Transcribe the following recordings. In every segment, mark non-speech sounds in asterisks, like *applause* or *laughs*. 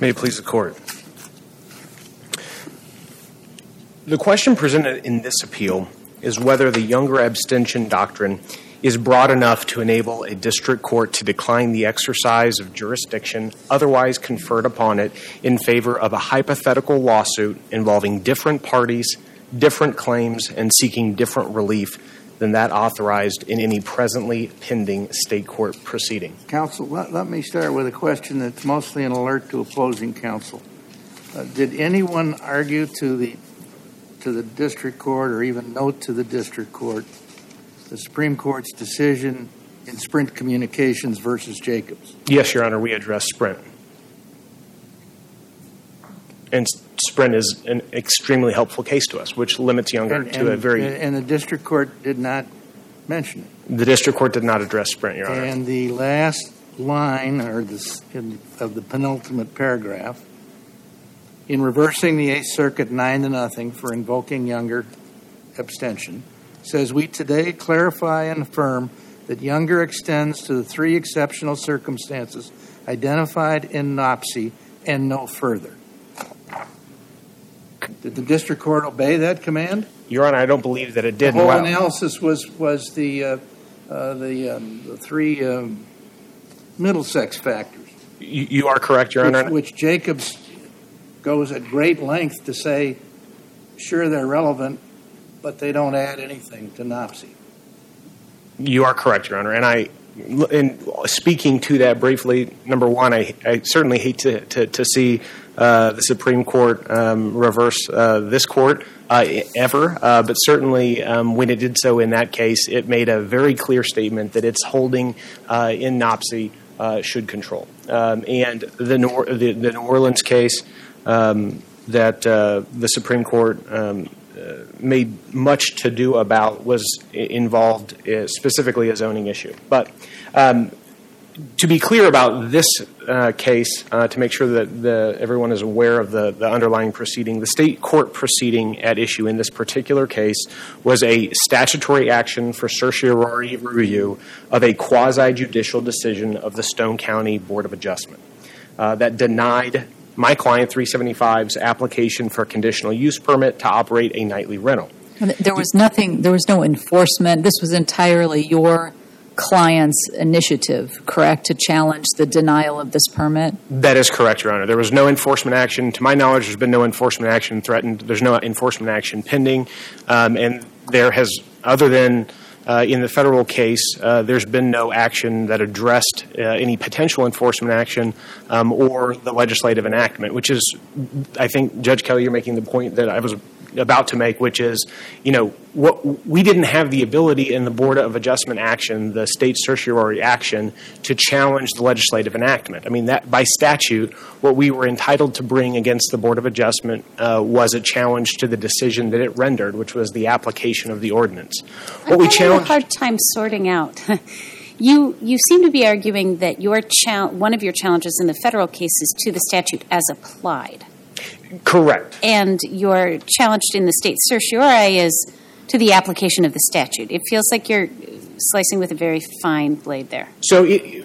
May it please the court. The question presented in this appeal is whether the Younger abstention doctrine is broad enough to enable a district court to decline the exercise of jurisdiction otherwise conferred upon it in favor of a hypothetical lawsuit involving different parties, different claims, and seeking different relief than that authorized in any presently pending state court proceeding. Counsel, let, let me start with a question that's mostly an alert to opposing counsel. Uh, did anyone argue to the to the district court or even note to the district court the Supreme Court's decision in Sprint Communications versus Jacobs? Yes, Your Honor, we addressed Sprint. And Sprint is an extremely helpful case to us, which limits Younger And, to and, a very. and the district court did not mention it. the district court did not address Sprint, Your Honor. And the last line or this, in, of the penultimate paragraph, in reversing the Eighth Circuit nine to nothing for invoking Younger abstention, says we today clarify and affirm that Younger extends to the three exceptional circumstances identified in NOPSI and no further. Did the district court obey that command? Your Honor, I don't believe that it did. The whole analysis was was the uh, uh, the, um, the three um, Middlesex factors, you, are correct, Your which, Honor. which Jacobs goes at great length to say, sure they're relevant, but they don't add anything to NOPSI. You are correct, Your Honor. And I, in speaking to that briefly, number one, I, I certainly hate to, to, to see uh, the Supreme Court um, reverse uh, this court uh, ever, uh, but certainly um, when it did so in that case, it made a very clear statement that its holding in NOPSI should control. Um, and the, Nor- the, the New Orleans case um, that the Supreme Court um, made much to do about was involved specifically a zoning issue. But um, to be clear about this uh, case, uh, to make sure that the, everyone is aware of the, the underlying proceeding, the state court proceeding at issue in this particular case was a statutory action for certiorari review of a quasi judicial decision of the Stone County Board of Adjustment uh, that denied my client 375's application for a conditional use permit to operate a nightly rental. There was nothing, there was no enforcement. This was entirely your client's initiative, correct, to challenge the denial of this permit? That is correct, Your Honor. There was no enforcement action. To my knowledge, there's been no enforcement action threatened. There's no enforcement action pending. Um, and there has, other than uh, in the federal case, uh, there's been no action that addressed uh, any potential enforcement action um, or the legislative enactment, which is, I think, Judge Kelly, you're making the point that I was about to make, which is, you know, what we didn't have the ability in the Board of Adjustment action, the state certiorari action, to challenge the legislative enactment. I mean, that by statute, what we were entitled to bring against the Board of Adjustment uh, was a challenge to the decision that it rendered, which was the application of the ordinance. What we I'm having challenged. a hard time sorting out. *laughs* you you seem to be arguing that your chal- one of your challenges in the federal case is to the statute as applied, Correct. and your challenge in the state certiorari is to the application of the statute. It feels like you're slicing with a very fine blade there. So it,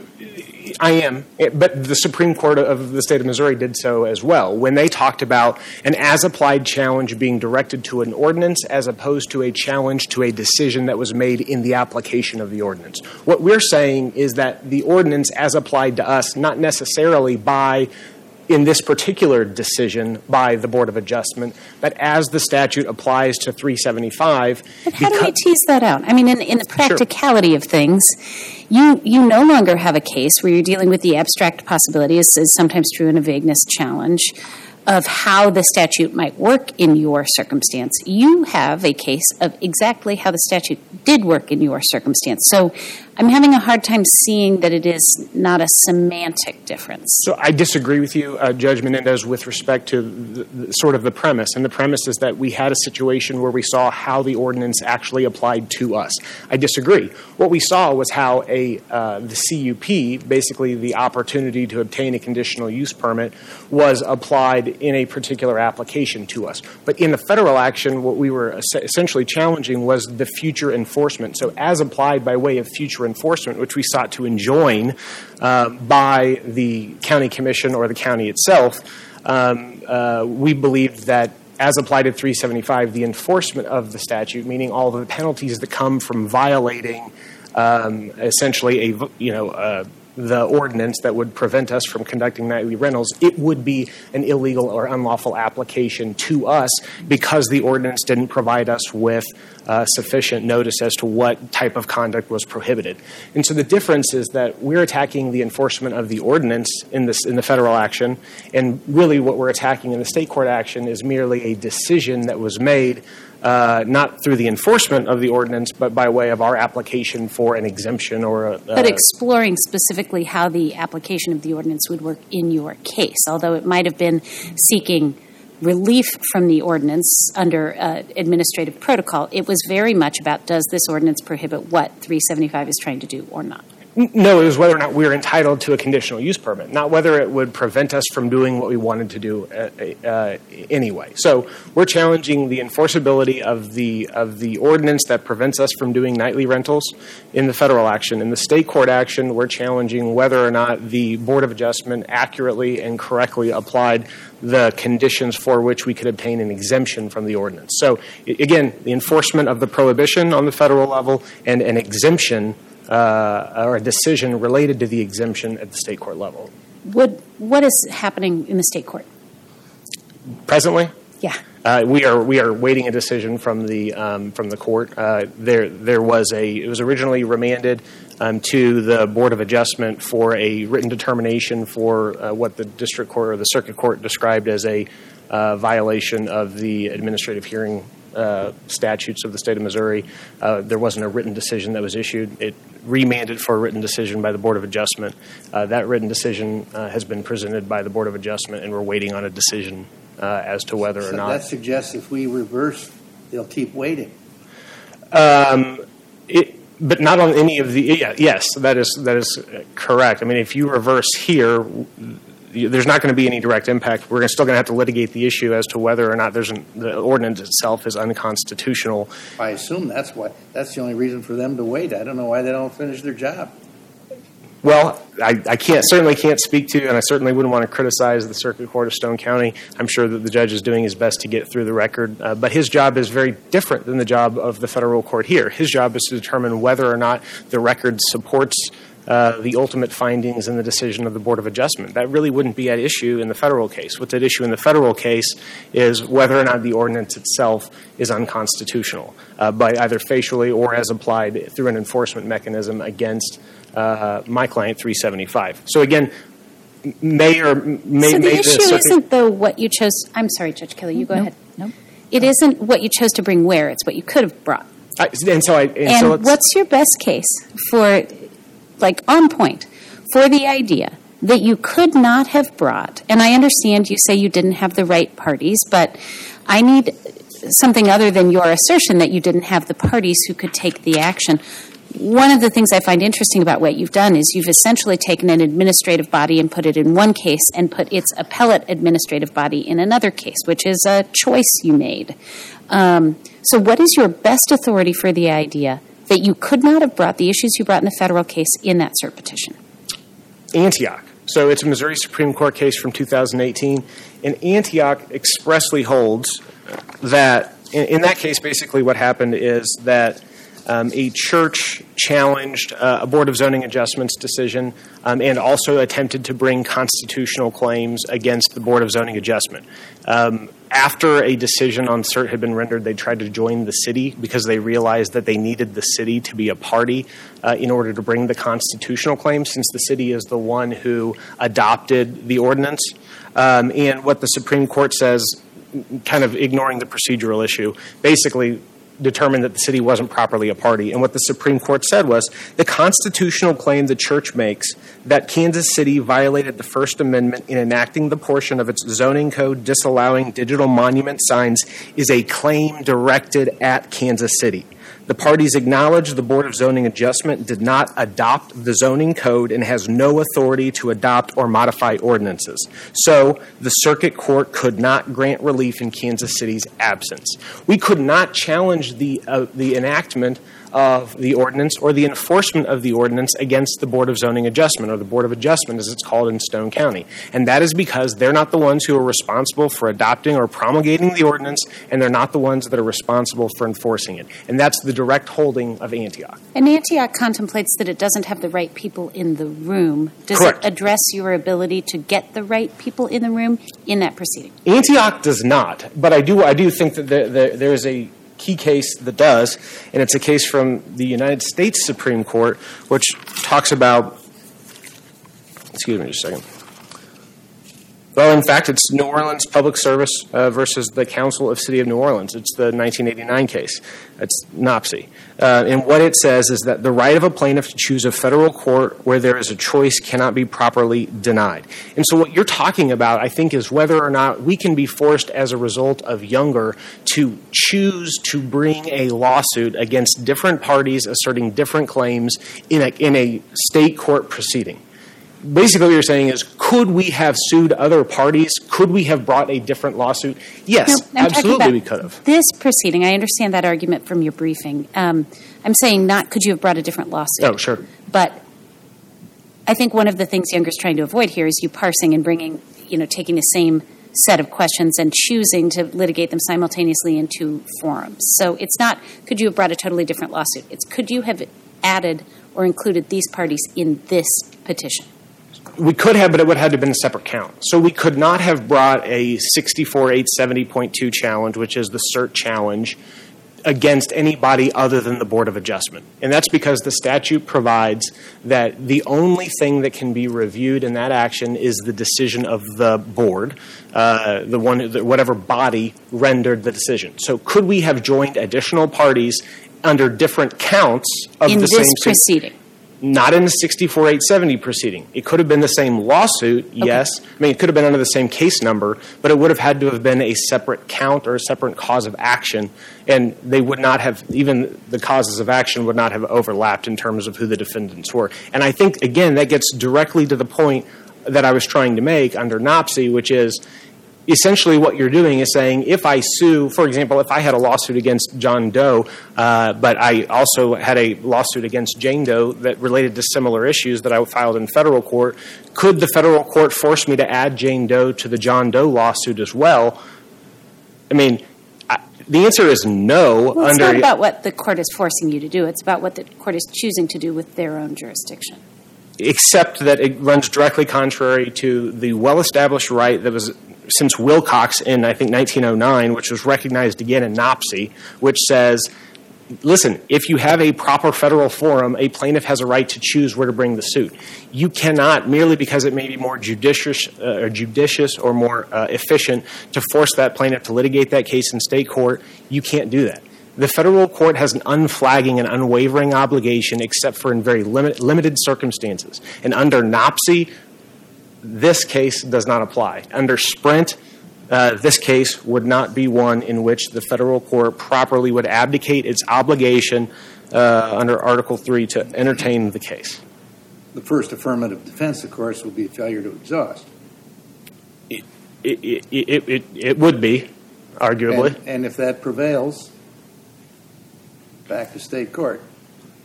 I am, but the Supreme Court of the state of Missouri did so as well when they talked about an as applied challenge being directed to an ordinance as opposed to a challenge to a decision that was made in the application of the ordinance. What we're saying is that the ordinance as applied to us, not necessarily by in this particular decision by the Board of Adjustment, but as the statute applies to 375. But how do we tease that out? I mean, in, in the practicality of things, you you no longer have a case where you're dealing with the abstract possibility, as is sometimes true in a vagueness challenge, of how the statute might work in your circumstance. You have a case of exactly how the statute did work in your circumstance. So I'm having a hard time seeing that it is not a semantic difference. So I disagree with you, uh, Judge Menendez, with respect to the, the, sort of the premise. And the premise is that we had a situation where we saw how the ordinance actually applied to us. I disagree. What we saw was how a uh, the CUP, basically the opportunity to obtain a conditional use permit, was applied in a particular application to us. But in the federal action, what we were es- essentially challenging was the future enforcement. So as applied by way of future enforcement, which we sought to enjoin uh, by the county commission or the county itself, um, uh, we believed that as applied to 375, the enforcement of the statute, meaning all of the penalties that come from violating um, essentially a you know uh, the ordinance that would prevent us from conducting nightly rentals, it would be an illegal or unlawful application to us because the ordinance didn't provide us with uh, sufficient notice as to what type of conduct was prohibited. And so the difference is that we're attacking the enforcement of the ordinance in this in the federal action, and really what we're attacking in the state court action is merely a decision that was made uh, not through the enforcement of the ordinance, but by way of our application for an exemption or a. but exploring specifically how the application of the ordinance would work in your case, although it might have been seeking relief from the ordinance under uh, administrative protocol, it was very much about does this ordinance prohibit what 375 is trying to do or not? No, it was whether or not we were entitled to a conditional use permit, not whether it would prevent us from doing what we wanted to do uh, uh, anyway. So we're challenging the enforceability of the of the ordinance that prevents us from doing nightly rentals in the federal action. In the state court action, we're challenging whether or not the Board of Adjustment accurately and correctly applied the conditions for which we could obtain an exemption from the ordinance. So again, the enforcement of the prohibition on the federal level and an exemption uh, or a decision related to the exemption at the state court level. What what is happening in the state court presently? Yeah. Uh, we are we are waiting a decision from the um, from the court. Uh, there there was a it was originally remanded um, to the board of adjustment for a written determination for uh, what the district court or the circuit court described as a uh, violation of the administrative hearing uh, statutes of the state of Missouri. Uh, there wasn't a written decision that was issued. It remanded for a written decision by the Board of Adjustment. Uh, that written decision uh, has been presented by the Board of Adjustment, and we're waiting on a decision uh, as to whether so or not. That suggests if we reverse, they'll keep waiting. Um, it, but not on any of the. Yeah, yes, that is that is correct. I mean, if you reverse here, there's not going to be any direct impact. We're still going to have to litigate the issue as to whether or not there's an, the ordinance itself is unconstitutional. I assume that's why that's the only reason for them to wait. I don't know why they don't finish their job. Well, I, I can't certainly can't speak to, and I certainly wouldn't want to criticize the Circuit Court of Stone County. I'm sure that the judge is doing his best to get through the record, uh, but his job is very different than the job of the federal court here. His job is to determine whether or not the record supports the ultimate findings in the decision of the Board of Adjustment. That really wouldn't be at issue in the federal case. What's at issue in the federal case is whether or not the ordinance itself is unconstitutional uh, by either facially or as applied through an enforcement mechanism against uh, my client 375. So again, may or may. So the may issue the isn't though what you chose. I'm sorry, Judge Kelly. You go Nope, ahead. No, It isn't what you chose to bring where. It's what you could have brought. I, and so I. And, And so what's your best case for, like, on point for the idea that you could not have brought? And I understand you say you didn't have the right parties, but I need something other than your assertion that you didn't have the parties who could take the action. One of the things I find interesting about what you've done is you've essentially taken an administrative body and put it in one case and put its appellate administrative body in another case, which is a choice you made. Um, so, what is your best authority for the idea that you could not have brought the issues you brought in the federal case in that cert petition? Antioch. So it's a Missouri Supreme Court case from 2018, and Antioch expressly holds that in, in that case, basically what happened is that a church challenged uh, a Board of Zoning Adjustments decision um, and also attempted to bring constitutional claims against the Board of Zoning Adjustment. Um, after a decision on cert had been rendered, they tried to join the city because they realized that they needed the city to be a party uh, in order to bring the constitutional claim, since the city is the one who adopted the ordinance. Um, and what the Supreme Court says, kind of ignoring the procedural issue, basically determined that the city wasn't properly a party. And what the Supreme Court said was the constitutional claim the church makes that Kansas City violated the First Amendment in enacting the portion of its zoning code disallowing digital monument signs is a claim directed at Kansas City. The parties acknowledge the Board of Zoning Adjustment did not adopt the zoning code and has no authority to adopt or modify ordinances. So the circuit court could not grant relief in Kansas City's absence. We could not challenge the, uh, the enactment of the ordinance or the enforcement of the ordinance against the Board of Zoning Adjustment or the Board of Adjustment as it's called in Stone County. And that is because they're not the ones who are responsible for adopting or promulgating the ordinance and they're not the ones that are responsible for enforcing it. And that's the direct holding of Antioch. And Antioch contemplates that it doesn't have the right people in the room. Does Correct. it address your ability to get the right people in the room in that proceeding? Antioch does not, but I do I do think that there, there, there is a key case that does, and it's a case from the United States Supreme Court, which talks about. Excuse me, just a second. Well, in fact, it's New Orleans Public Service uh, versus the Council of City of New Orleans. It's the 1989 case. It's NOPSI. Uh, and what it says is that the right of a plaintiff to choose a federal court where there is a choice cannot be properly denied. And so, what you're talking about, I think, is whether or not we can be forced as a result of Younger to choose to bring a lawsuit against different parties asserting different claims in a, in a state court proceeding basically what you're saying is could we have sued other parties could we have brought a different lawsuit yes No, absolutely we could have This proceeding, I understand that argument from your briefing. Um, I'm saying not could you have brought a different lawsuit. oh sure But I think one of the things Younger's trying to avoid here is you parsing and bringing, you know, taking the same set of questions and choosing to litigate them simultaneously in two forums. So it's not could you have brought a totally different lawsuit. It's could you have added or included these parties in this petition. We could have but it would have had to have been a separate count so we could not have brought a 64870.2 challenge which is the cert challenge against anybody other than the Board of Adjustment. And that's because the statute provides that the only thing that can be reviewed in that action is the decision of the board, uh, the one, the, whatever body rendered the decision. So could we have joined additional parties under different counts of in the this same proceeding. Not in the 64870 proceeding. It could have been the same lawsuit, yes. I mean, it could have been under the same case number, but it would have had to have been a separate count or a separate cause of action, and they would not have, even the causes of action would not have overlapped in terms of who the defendants were. And I think, again, that gets directly to the point that I was trying to make under NOPSI, which is essentially what you're doing is saying if I sue, for example, if I had a lawsuit against John Doe, uh, but I also had a lawsuit against Jane Doe that related to similar issues that I filed in federal court, could the federal court force me to add Jane Doe to the John Doe lawsuit as well? I mean, I, the answer is no. Well, it's under not about what the court is forcing you to do. It's about what the court is choosing to do with their own jurisdiction. except that it runs directly contrary to the well-established right that was since Willcox in I think 1909, which was recognized again in NOPSI, which says, listen, if you have a proper federal forum, a plaintiff has a right to choose where to bring the suit. You cannot merely because it may be more judicious, uh, or judicious or more uh, efficient to force that plaintiff to litigate that case in state court. You can't do that. The federal court has an unflagging and unwavering obligation, except for in very limit, limited circumstances. And under NOPSI, this case does not apply. Under Sprint, uh, this case would not be one in which the federal court properly would abdicate its obligation uh, under Article 3 to entertain the case. The first affirmative defense, of course, would be a failure to exhaust. It, it, it, it, it would be, arguably. And, and if that prevails, back to state court.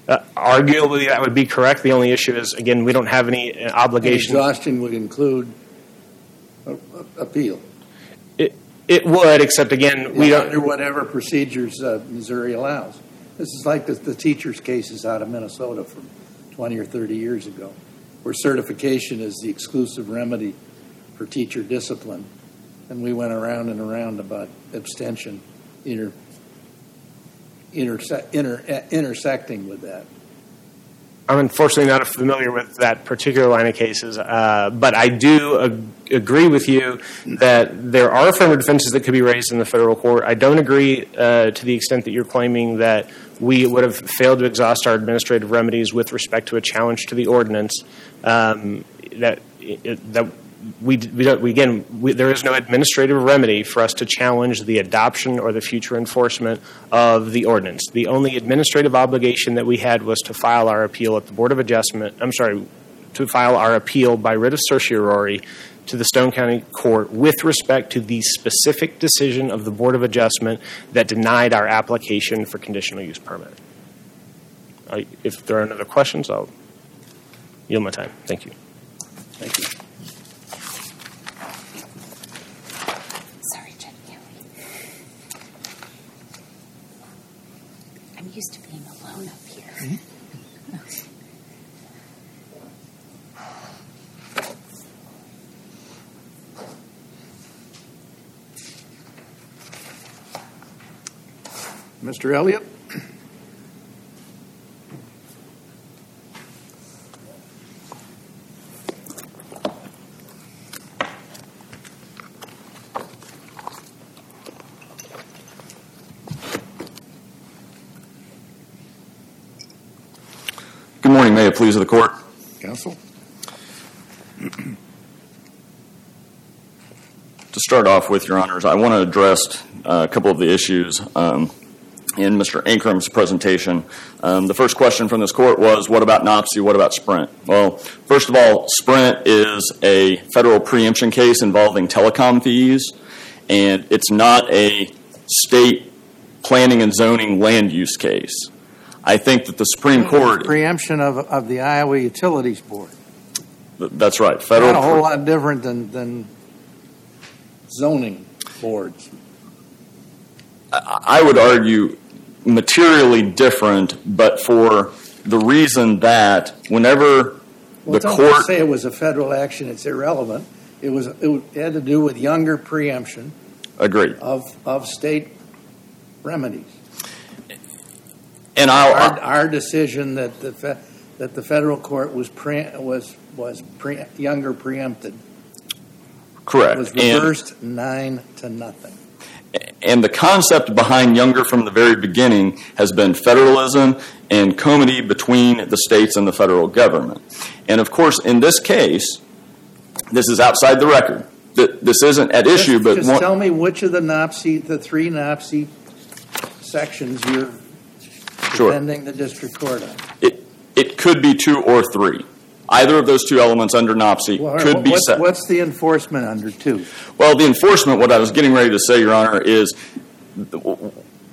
Uh, arguably, that would be correct. The only issue is, again, we don't have any uh, And obligation. exhaustion would include a, a- appeal. It, it would, except again, we don't. whatever procedures uh, Missouri allows. This is like the, the teachers' cases out of Minnesota from 20 or 30 years ago, where certification is the exclusive remedy for teacher discipline. And we went around and around about abstention inter, interse, inter, intersecting with that. I'm unfortunately not familiar with that particular line of cases, uh, but I do ag- agree with you that there are affirmative defenses that could be raised in the federal court. I don't agree uh, to the extent that you're claiming that we would have failed to exhaust our administrative remedies with respect to a challenge to the ordinance. Um, that it, that we, we, we again we, there is no administrative remedy for us to challenge the adoption or the future enforcement of the ordinance. The only administrative obligation that we had was to file our appeal at the Board of Adjustment. I'm sorry, to file our appeal by writ of certiorari to the Stone County Court with respect to the specific decision of the Board of Adjustment that denied our application for conditional use permit. I- if there are no other questions, I'll yield my time. Thank you. Thank you. Sorry, Jenny. I'm used to being alone up here. Mr. Elliott? Good morning. May it please the court. Counsel? *clears throat* To start off with, Your Honors, I want to address uh, a couple of the issues um, in Mr. Ankrum's presentation. Um, the first question from this court was, what about NOPSI? What about Sprint? Well, first of all, Sprint is a federal preemption case involving telecom fees, and it's not a state planning and zoning land use case. I think that the Supreme Court, Preemption of, of the Iowa Utilities Board. that's right, federal. Not a whole lot different than, than zoning boards. I would argue materially different, but for the reason that whenever Well, the court, say it was a federal action, it's irrelevant. It was, it had to do with Younger preemption agreed, of, of state remedies. And Our, our decision that the, that the federal court was pre, was, was pre, Younger preempted correct, was and, reversed nine to nothing. and the concept behind Younger from the very beginning has been federalism and comity between the states and the federal government, and of course, in this case, this is outside the record. This isn't at issue, Just- but Just one, tell me which of the NOPSI, the three NOPSI sections you're Sure. defending the district court on. it it could be two or three. Either of those two elements under NOPSI Well, could be what's- set. What's the enforcement under two? Well, the enforcement, what I was getting ready to say, Your Honor, is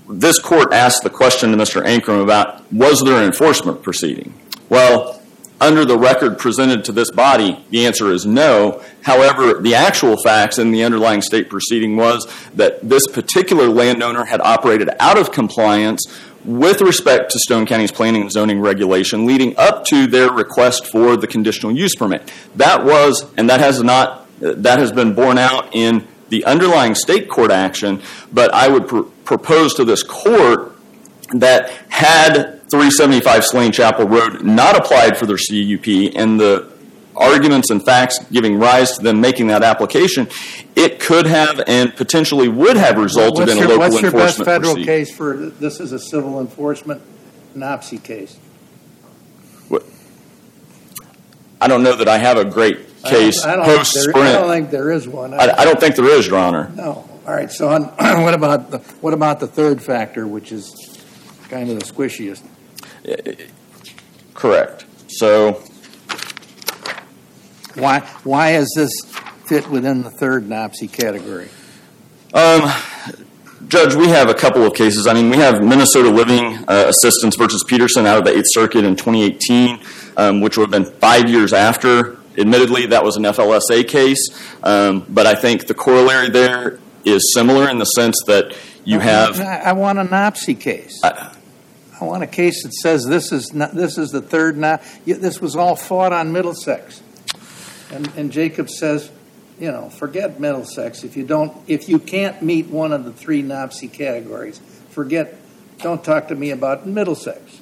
this court asked the question to Mr. Ankrum about was there an enforcement proceeding? Well, under the record presented to this body, the answer is no. However, the actual facts in the underlying state proceeding was that this particular landowner had operated out of compliance with respect to Stone County's planning and zoning regulation leading up to their request for the conditional use permit. That was, and that has not, that has been borne out in the underlying state court action, but I would pr- propose to this court that had 375 Slane Chapel Road not applied for their CUP and the arguments and facts giving rise to them making that application, it could have and potentially would have resulted What's in a your- local What's your best federal proceeding. case for, this is a civil enforcement NOPSI case? I don't know that I have a great I don't- case I don't think post there- I don't think there is one. I, I don't think there is, Your Honor. No. All right, so on, *clears throat* what about, the what about the third factor, which is kind of the squishiest? Correct. So Why, why does this fit within the third NOPSI category? Um, Judge, we have a couple of cases. I mean, we have Minnesota Living uh, Assistance versus Peterson out of the Eighth Circuit in 2018, um, which would have been five years after. Admittedly, that was an FLSA case, um, but I think the corollary there is similar in the sense that you have. I, I want a NOPSI case. I- I want a case that says this is not, this is the third not. This was all fought on Middlesex, and and Jacob says, you know, forget Middlesex. If you don't, if you can't meet one of the three NOPSI categories, forget. Don't talk to me about Middlesex.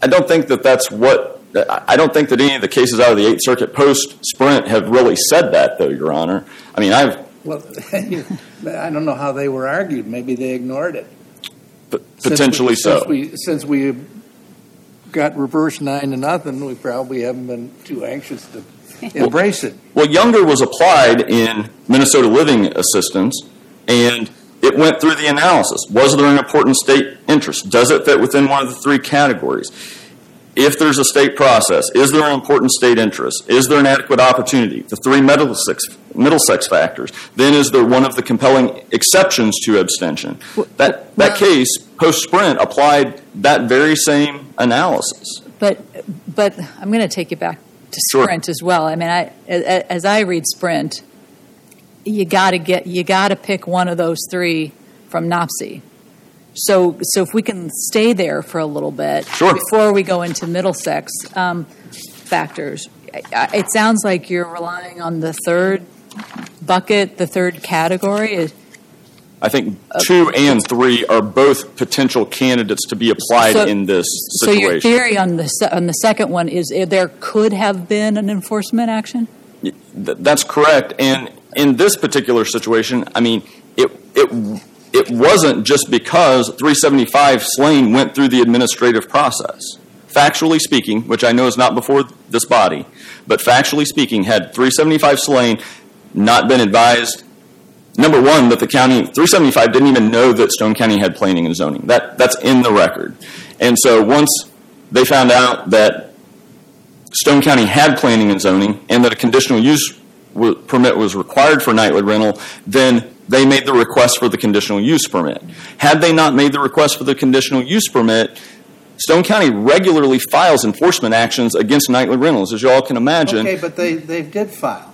I don't think that that's what. I I don't think that any of the cases out of the Eighth Circuit post Sprint have really said that, though, Your Honor. I mean, I've Well, *laughs* I don't know how they were argued. Maybe they ignored it. p- Since potentially we, so. Since we, since we got reversed nine to nothing, we probably haven't been too anxious to *laughs* embrace it. Well, Younger was applied in Minnesota Living Assistance, and it went through the analysis. Was there an important state interest? Does it fit within one of the three categories? If there's a state process, is there an important state interest? Is there an adequate opportunity? The three Middlesex, Middlesex factors. Then is there one of the compelling exceptions to abstention? That, that case post Sprint applied that very same analysis. But but I'm going to take you back to Sure. Sprint as well. I mean, I as I read Sprint, you got to get you got to pick one of those three from NOPSI. So so if we can stay there for a little bit Sure. before we go into Middlesex um, factors, it sounds like you're relying on the third bucket, the third category. I think two and three are both potential candidates to be applied So- in this situation. So your theory on the on the second one is there could have been an enforcement action. That's correct. And in this particular situation, I mean, it it it wasn't just because 375 Slane went through the administrative process. Factually speaking, which I know is not before this body, but factually speaking, had 375 Slane not been advised, number one, that the county 375 didn't even know that Stone County had planning and zoning. That that's in the record. And so once they found out that Stone County had planning and zoning and that a conditional use w- permit was required for nightly rental, then they made the request for the conditional use permit. Had they not made the request for the conditional use permit, Stone County regularly files enforcement actions against nightly rentals, as you all can imagine. Okay, but they, they did file.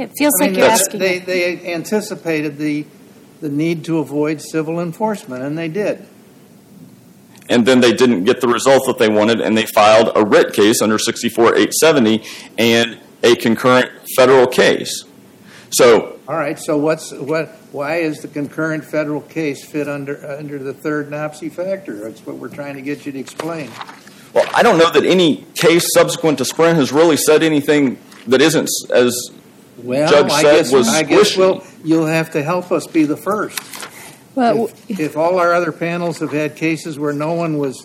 It feels I like mean, you're asking. They, they anticipated the, the need to avoid civil enforcement, and they did. and then they didn't get the result that they wanted, and they filed a writ case under 64870 and a concurrent federal case. So All right, so what's, what, why is the concurrent federal case fit under, under the third NOPSI factor? That's what we're trying to get you to explain. Well, I don't know that any case subsequent to Sprint has really said anything that isn't as Well, Judge I said guess, was I guess squishy. we'll, you'll have to help us be the first. Well, If, if all our other panels have had cases where no one was,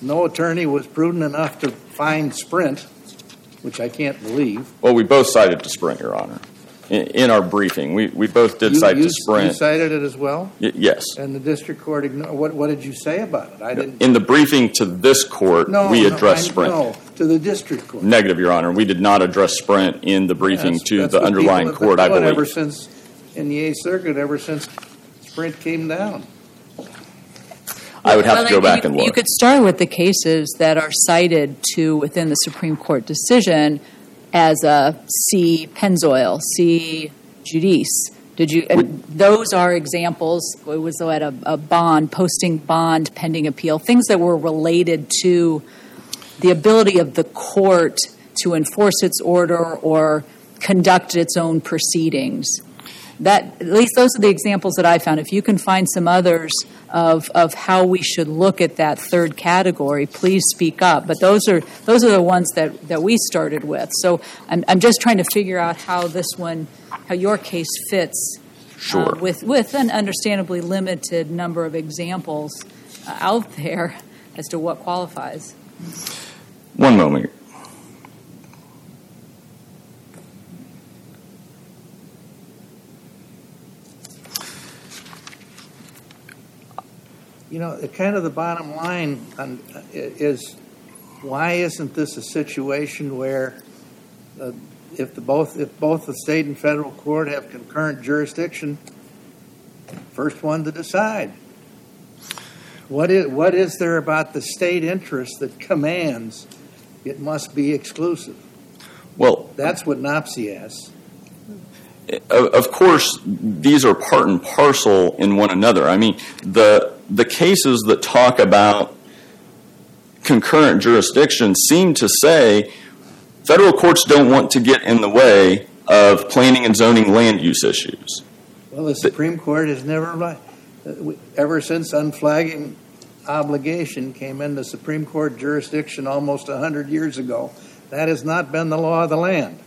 no attorney was prudent enough to find Sprint, which I can't believe. well, we both cited to Sprint, Your Honor, in, in our briefing. We we both did You- cite you- to You Sprint. cited it as well, Y- yes, and the district court ignored, what, what did you say about it? I didn't. in the briefing to this court, No, we no, addressed I- Sprint. No, to the district court. Negative, Your Honor. We did not address Sprint in the briefing That's- to the underlying people court. have I been doing Ever since, in the Eighth Circuit, ever since Sprint came down. I would have Well, to go you- back and look. You could start with the cases that are cited to within the Supreme Court decision as a C. Pennzoil, C. Juidice. Did you? And those are examples. It was at a, a bond, posting bond pending appeal, things that were related to the ability of the court to enforce its order or conduct its own proceedings. That at least those are the examples that I found. If you can find some others of of how we should look at that third category, please speak up. But those are those are the ones that that we started with. So I'm I'm just trying to figure out how this one, how your case fits. uh, with with an understandably limited number of examples uh, out there as to what qualifies. One moment. You know, kind of the bottom line is, why isn't this a situation where uh, if the both if both the state and federal court have concurrent jurisdiction, first one to decide? What is what is there about the state interest that commands it must be exclusive? Well, That's what NOPSI asks. of course, these are part and parcel in one another. I mean, the the cases that talk about concurrent jurisdiction seem to say federal courts don't want to get in the way of planning and zoning land use issues. Well, the Supreme Court has never, uh, ever since unflagging obligation came into Supreme Court jurisdiction almost 100 years ago, that has not been the law of the land.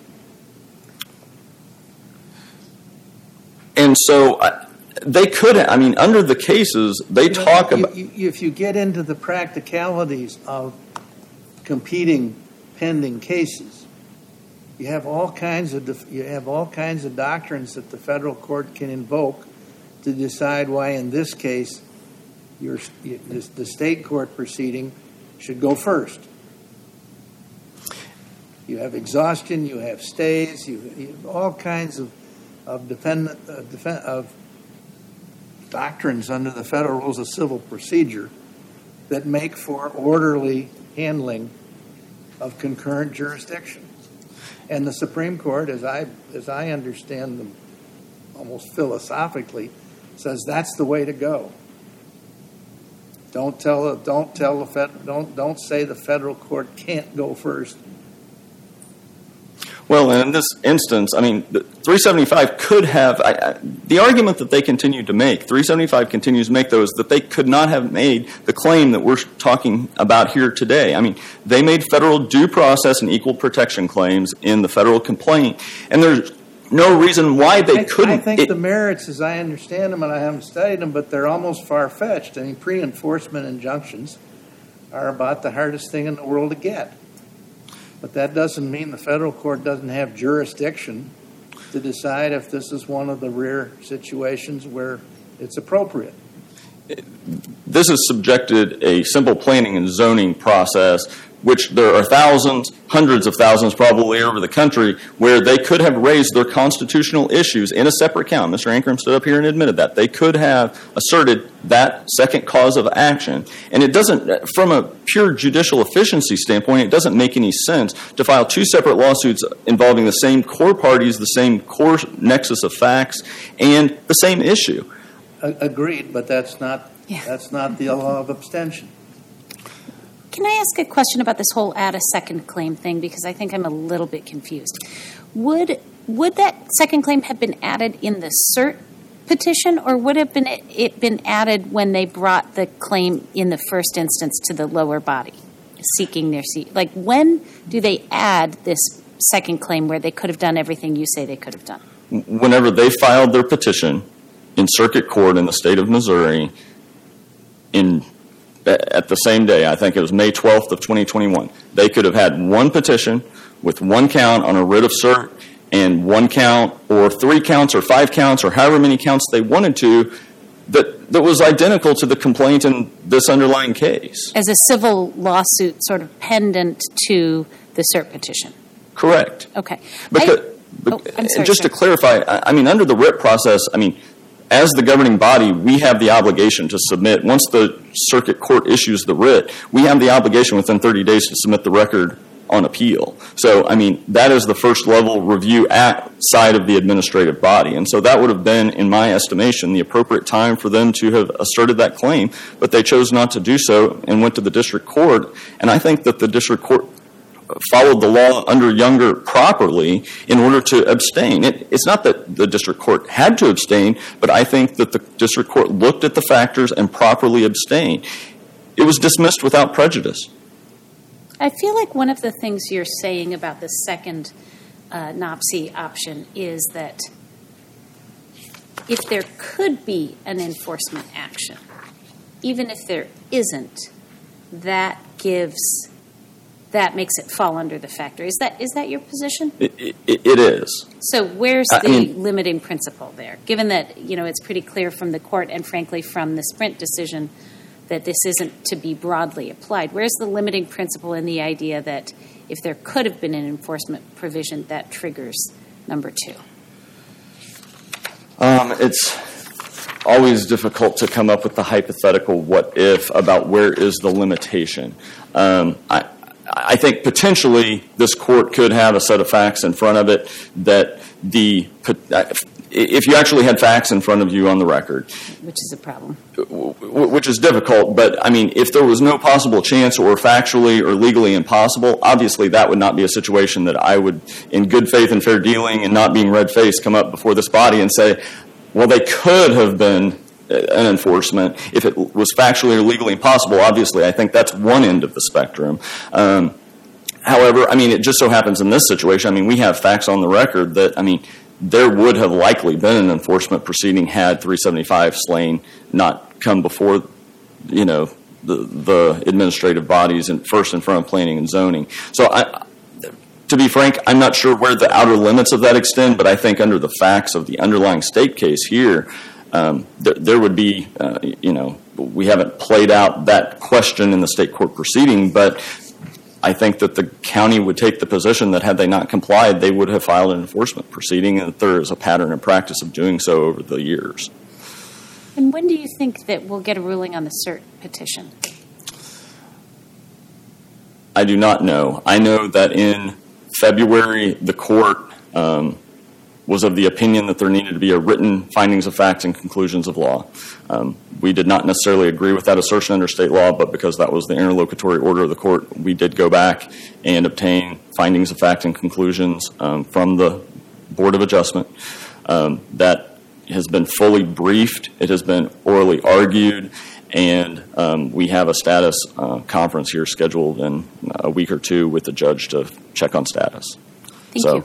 And so I, they couldn't. I mean, under the cases, they You know, talk about. If you get into the practicalities of competing pending cases, you have all kinds of, def- you have all kinds of doctrines that the federal court can invoke to decide why, in this case, your, you- the state court proceeding should go first. You have exhaustion, you have stays, you, you have all kinds of, of dependent, uh, of doctrines under the Federal Rules of Civil Procedure that make for orderly handling of concurrent jurisdiction. And the Supreme Court, as I, as I understand them almost philosophically, says that's the way to go. Don't tell, don't tell the Fed, don't, don't say the federal court can't go first. Well, in this instance, I mean, 375 could have, I, I, the argument that they continued to make, 375 continues to make, is that they could not have made the claim that we're talking about here today. I mean, they made federal due process and equal protection claims in the federal complaint, and there's no reason why they I, couldn't. I think it, the merits, as I understand them, and I haven't studied them, but they're almost far fetched. I mean, pre enforcement injunctions are about the hardest thing in the world to get. But that doesn't mean the federal court doesn't have jurisdiction to decide if this is one of the rare situations where it's appropriate. This has subjected a simple planning and zoning process, which there are thousands, hundreds of thousands probably over the country, where they could have raised their constitutional issues in a separate count. Mr. Ankrum stood up here and admitted that. They could have asserted that second cause of action. And it doesn't, from a pure judicial efficiency standpoint, it doesn't make any sense to file two separate lawsuits involving the same core parties, the same core nexus of facts, and the same issue. Agreed, but that's not yeah. that's not the law of abstention. Can I ask a question about this whole add a second claim thing because I think I'm a little bit confused. Would would that second claim have been added in the cert petition or would it have been it been added when they brought the claim in the first instance to the lower body seeking their seat? Like when do they add this second claim where they could have done everything you say they could have done? Whenever they filed their petition in circuit court in the state of Missouri in at the same day, I think it was May 12th of 2021. They could have had one petition with one count on a writ of cert and one count or three counts or five counts or however many counts they wanted to that, that was identical to the complaint in this underlying case. As a civil lawsuit sort of pendant to the cert petition? Correct. Okay. Because, I, oh, sorry, just sir. to clarify, I, I mean, under the writ process, I mean, as the governing body, we have the obligation to submit, once the circuit court issues the writ, we have the obligation within 30 days to submit the record on appeal. So, I mean, that is the first level review at side of the administrative body. And so that would have been, in my estimation, the appropriate time for them to have asserted that claim, but they chose not to do so and went to the district court. And I think that the district court followed the law under Younger properly in order to abstain. It, it's not that the district court had to abstain, but I think that the district court looked at the factors and properly abstained. It was dismissed without prejudice. I feel like one of the things you're saying about the second uh, NOPSI option is that if there could be an enforcement action, even if there isn't, that gives that makes it fall under the factor. Is that is that your position? it, it, it is. So where's the I mean, limiting principle there? Given that you know it's pretty clear from the court and frankly from the Sprint decision that this isn't to be broadly applied. Where's the limiting principle in the idea that if there could have been an enforcement provision that triggers number two? Um, it's always difficult to come up with the hypothetical what if about where is the limitation. Um, I, I think potentially this court could have a set of facts in front of it that the if you actually had facts in front of you on the record, which is a problem, which is difficult. But I mean, if there was no possible chance or factually or legally impossible, obviously that would not be a situation that I would, in good faith and fair dealing and not being red faced, come up before this body and say, well, they could have been an enforcement. If it was factually or legally impossible, obviously, I think that's one end of the spectrum. Um, however, I mean, it just so happens in this situation, I mean, we have facts on the record that, I mean, there would have likely been an enforcement proceeding had 375 Slane not come before, you know, the, the administrative bodies and first in front of planning and zoning. So I, to be frank, I'm not sure where the outer limits of that extend, but I think under the facts of the underlying state case here, um, th- there would be, uh, you know, we haven't played out that question in the state court proceeding, but I think that the county would take the position that had they not complied, they would have filed an enforcement proceeding, and that there is a pattern and practice of doing so over the years. And when do you think that we'll get a ruling on the cert petition? I do not know. I know that in February, the court um, was of the opinion that there needed to be a written findings of facts and conclusions of law. Um, we did not necessarily agree with that assertion under state law, but because that was the interlocutory order of the court, we did go back and obtain findings of fact and conclusions um, from the Board of Adjustment. Um, that has been fully briefed, it has been orally argued, and um, we have a status uh, conference here scheduled in a week or two with the judge to check on status. Thank So- you.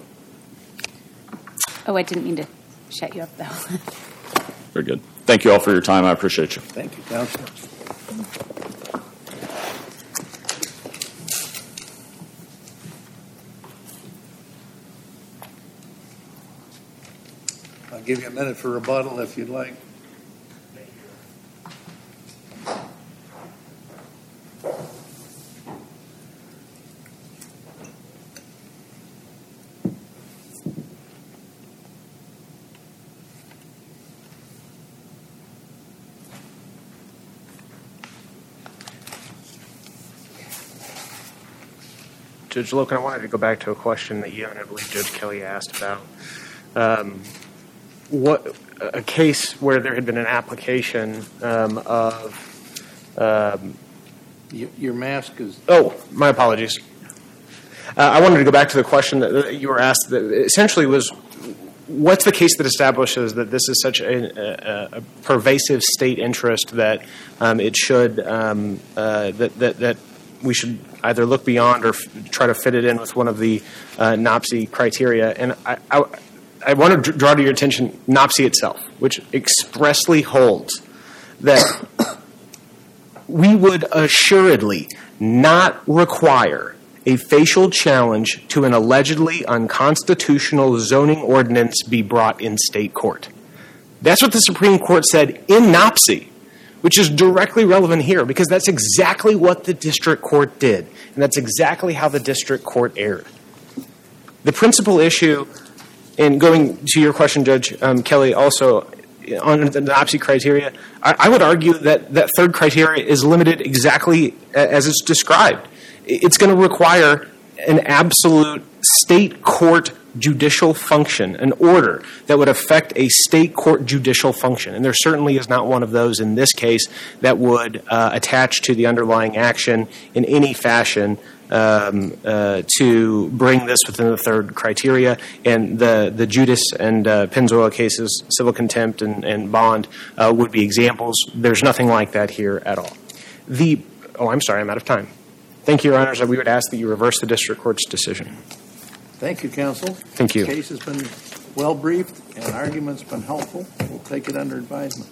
Oh, I didn't mean to shut you up, though. Very good. Thank you all for your time. I appreciate you. Thank you, Counselor. I'll give you a minute for rebuttal if you'd like. Judge Loken, I wanted to go back to a question that you and I believe Judge Kelly asked about. Um, what a case where there had been an application um, of um, Your mask is, Oh, my apologies. Uh, I wanted to go back to the question that that you were asked. That essentially was, what's the case that establishes that this is such a, a, a pervasive state interest that um, it should um, uh, that, that that we should either look beyond or f- try to fit it in with one of the uh, NOPSI criteria? And I, I, I want to draw to your attention NOPSI itself, which expressly holds that *coughs* we would assuredly not require a facial challenge to an allegedly unconstitutional zoning ordinance be brought in state court. That's what the Supreme Court said in NOPSI, which is directly relevant here because that's exactly what the district court did, and that's exactly how the district court erred. The principal issue, and going to your question, Judge um, Kelly, also on the NOPSI criteria, I, I would argue that that third criteria is limited exactly as it's described. It's going to require an absolute state court judicial function, an order that would affect a state court judicial function. And there certainly is not one of those in this case that would uh, attach to the underlying action in any fashion um, uh, to bring this within the third criteria. And the, the Juidice and uh, Pennzoil cases, civil contempt and, and bond, uh, would be examples. There's nothing like that here at all. The, oh, I'm sorry, I'm out of time. Thank you, Your Honors. We would ask that you reverse the district court's decision. Thank you, Counsel. Thank you. The Case has been well briefed and argument's been helpful. We'll take it under advisement.